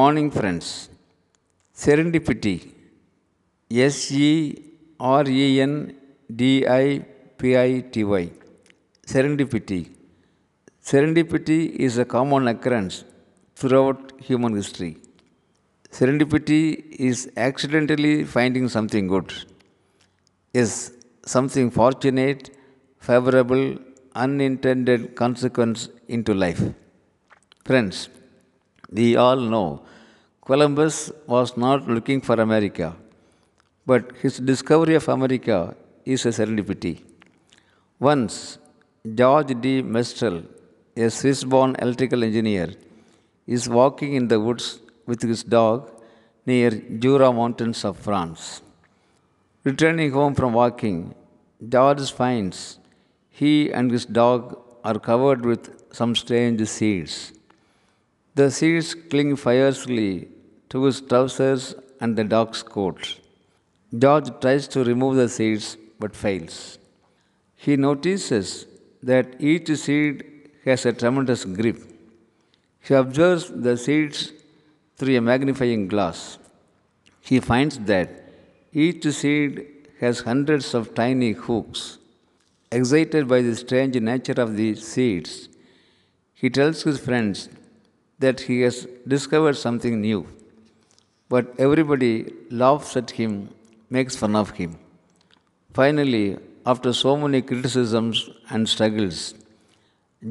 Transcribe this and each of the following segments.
Morning, friends. Serendipity. S E R E N D I P I T Y. Serendipity. Serendipity is a common occurrence throughout human history. Serendipity is accidentally finding something good, is something fortunate, favorable, unintended consequence into life. Friends, we all know Columbus was not looking for America, but his discovery of America is a serendipity. Once, George D. Mestral, a Swiss born electrical engineer, is walking in the woods with his dog near Jura Mountains of France. Returning home from walking, George finds he and his dog are covered with some strange seeds. The seeds cling fiercely to his trousers and the dog's coat. George tries to remove the seeds but fails. He notices that each seed has a tremendous grip. He observes the seeds through a magnifying glass. He finds that each seed has hundreds of tiny hooks. Excited by the strange nature of these seeds, he tells his friends that he has discovered something new. But everybody laughs at him, makes fun of him. Finally, after so many criticisms and struggles,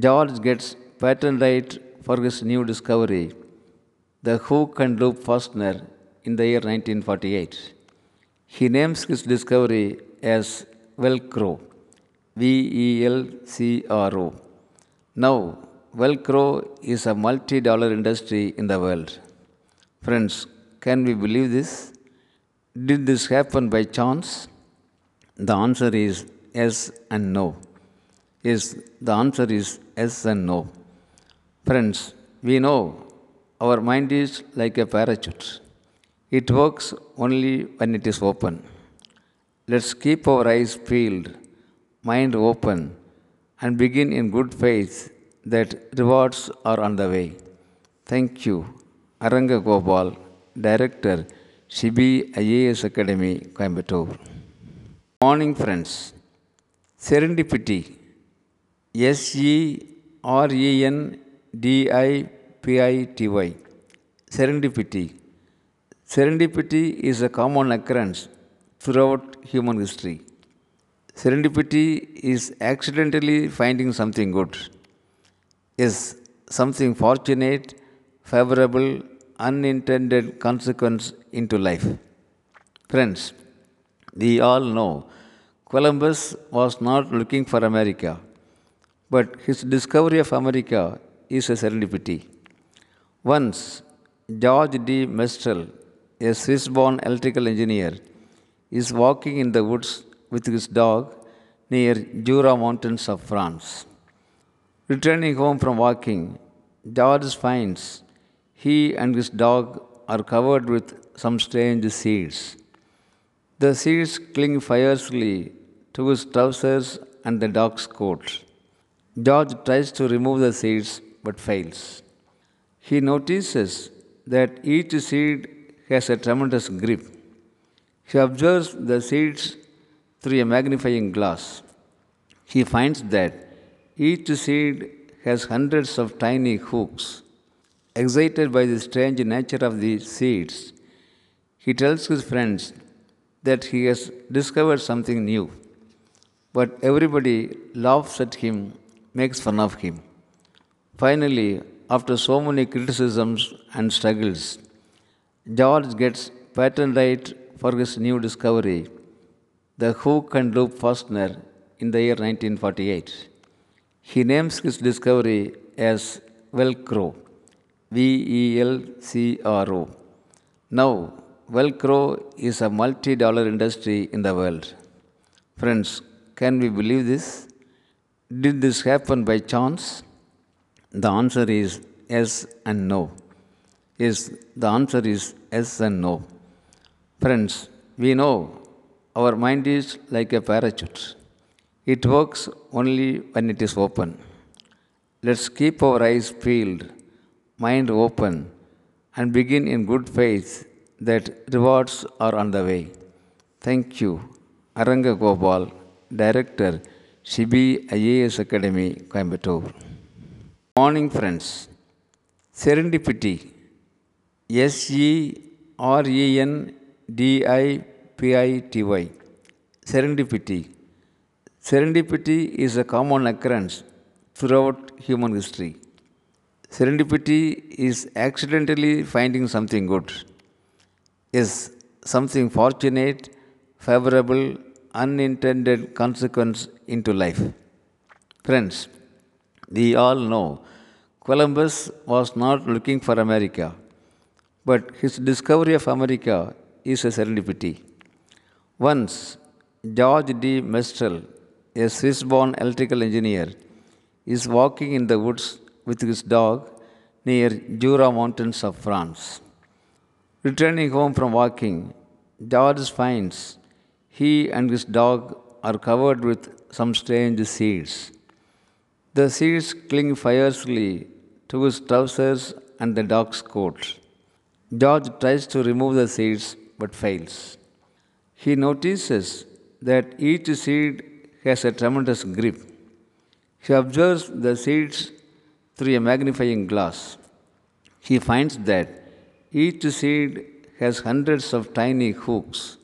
George gets patent right for his new discovery, the hook and loop fastener, in the year 1948. He names his discovery as Velcro, V E L C R O. Now, Velcro is a multi dollar industry in the world. Friends, can we believe this? Did this happen by chance? The answer is yes and no. Yes, the answer is yes and no. Friends, we know our mind is like a parachute. It works only when it is open. Let's keep our eyes peeled, mind open, and begin in good faith that rewards are on the way. Thank you. Aranga Gopal, Director, Shibi IAS Academy, Coimbatore. Morning, friends. Serendipity. S E R E N D I P I T Y. Serendipity. Serendipity is a common occurrence throughout human history. Serendipity is accidentally finding something good, is something fortunate, favorable, unintended consequence into life. Friends, we all know Columbus was not looking for America, but his discovery of America is a serendipity. Once, George D. Mestral, a Swiss born electrical engineer, is walking in the woods with his dog near Jura Mountains of France. Returning home from walking, George finds he and his dog are covered with some strange seeds. The seeds cling fiercely to his trousers and the dog's coat. George tries to remove the seeds but fails. He notices that each seed has a tremendous grip. He observes the seeds through a magnifying glass. He finds that each seed has hundreds of tiny hooks. Excited by the strange nature of these seeds, he tells his friends that he has discovered something new. But everybody laughs at him, makes fun of him. Finally, after so many criticisms and struggles, George gets patent right for his new discovery, the hook and loop fastener, in the year 1948. He names his discovery as Velcro, V E L C R O. Now, Velcro is a multi dollar industry in the world. Friends, can we believe this? Did this happen by chance? The answer is yes and no. Yes, the answer is yes and no. Friends, we know our mind is like a parachute. It works only when it is open. Let's keep our eyes peeled, mind open, and begin in good faith that rewards are on the way. Thank you. Aranga Gopal, Director, Shibi IAS Academy, Coimbatore. Morning, friends. Serendipity. S E R E N D I P I T Y. Serendipity. Serendipity is a common occurrence throughout human history. Serendipity is accidentally finding something good, is something fortunate, favorable, unintended consequence into life. Friends, we all know Columbus was not looking for America, but his discovery of America is a serendipity. Once, George D. Mestral, a Swiss born electrical engineer, is walking in the woods with his dog near Jura Mountains of France. Returning home from walking, George finds he and his dog are covered with some strange seeds. The seeds cling fiercely to his trousers and the dog's coat. George tries to remove the seeds but fails. He notices that each seed has a tremendous grip. He observes the seeds through a magnifying glass. He finds that each seed has hundreds of tiny hooks.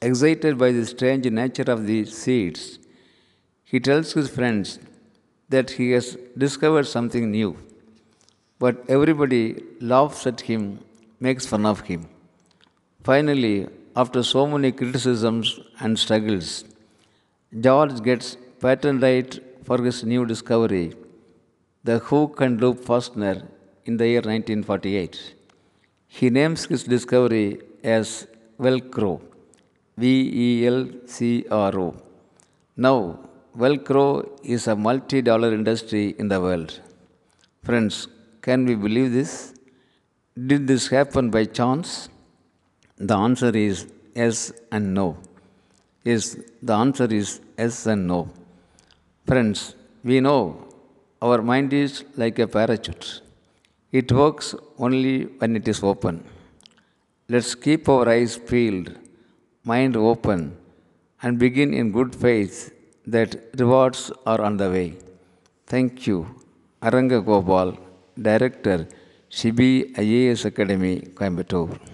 Excited by the strange nature of the seeds, he tells his friends that he has discovered something new. But everybody laughs at him, makes fun of him. Finally, after so many criticisms and struggles, George gets patent right for his new discovery, the hook and loop fastener, in the year 1948. He names his discovery as Velcro, V E L C R O. Now, Velcro is a multi dollar industry in the world. Friends, can we believe this? Did this happen by chance? The answer is yes and no. Yes, the answer is yes and no. Friends, we know our mind is like a parachute. It works only when it is open. Let's keep our eyes peeled, mind open, and begin in good faith that rewards are on the way. Thank you. Aranga Gopal, Director, Shibi IAS Academy, Coimbatore.